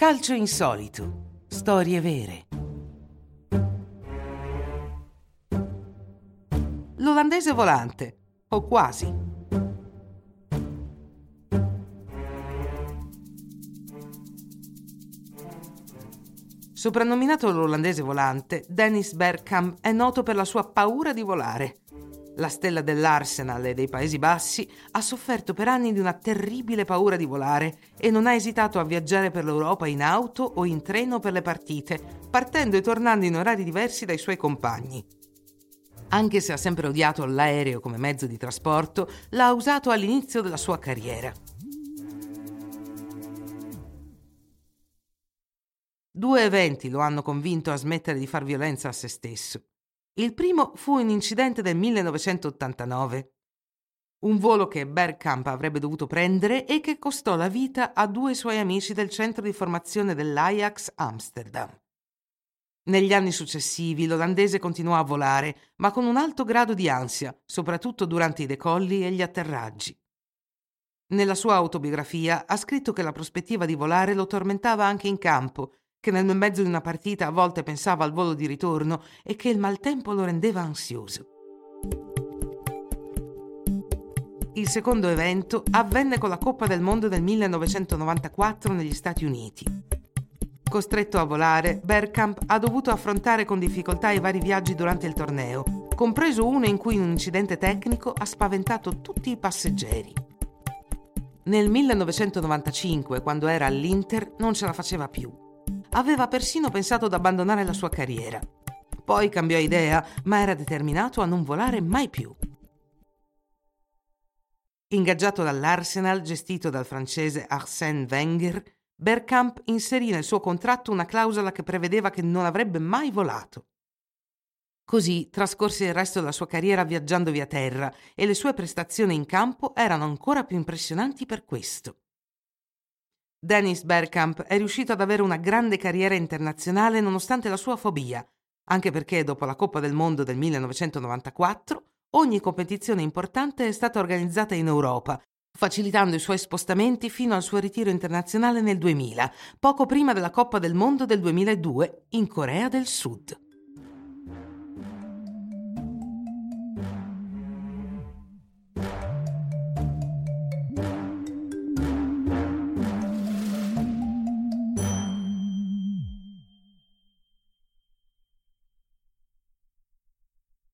Calcio insolito. Storie vere. L'olandese volante, o quasi. Soprannominato l'olandese volante, Dennis Bergkamp è noto per la sua paura di volare. La stella dell'Arsenal e dei Paesi Bassi ha sofferto per anni di una terribile paura di volare e non ha esitato a viaggiare per l'Europa in auto o in treno per le partite, partendo e tornando in orari diversi dai suoi compagni. Anche se ha sempre odiato l'aereo come mezzo di trasporto, l'ha usato all'inizio della sua carriera. Due eventi lo hanno convinto a smettere di far violenza a se stesso. Il primo fu un incidente del 1989. Un volo che Bergkamp avrebbe dovuto prendere e che costò la vita a due suoi amici del centro di formazione dell'Ajax Amsterdam. Negli anni successivi l'olandese continuò a volare, ma con un alto grado di ansia, soprattutto durante i decolli e gli atterraggi. Nella sua autobiografia ha scritto che la prospettiva di volare lo tormentava anche in campo che nel mezzo di una partita a volte pensava al volo di ritorno e che il maltempo lo rendeva ansioso. Il secondo evento avvenne con la Coppa del Mondo del 1994 negli Stati Uniti. Costretto a volare, Bergkamp ha dovuto affrontare con difficoltà i vari viaggi durante il torneo, compreso uno in cui un incidente tecnico ha spaventato tutti i passeggeri. Nel 1995, quando era all'Inter, non ce la faceva più aveva persino pensato ad abbandonare la sua carriera. Poi cambiò idea, ma era determinato a non volare mai più. Ingaggiato dall'Arsenal, gestito dal francese Arsène Wenger, Bergkamp inserì nel suo contratto una clausola che prevedeva che non avrebbe mai volato. Così trascorse il resto della sua carriera viaggiando via terra e le sue prestazioni in campo erano ancora più impressionanti per questo. Dennis Bergkamp è riuscito ad avere una grande carriera internazionale nonostante la sua fobia, anche perché dopo la Coppa del Mondo del 1994 ogni competizione importante è stata organizzata in Europa, facilitando i suoi spostamenti fino al suo ritiro internazionale nel 2000, poco prima della Coppa del Mondo del 2002 in Corea del Sud.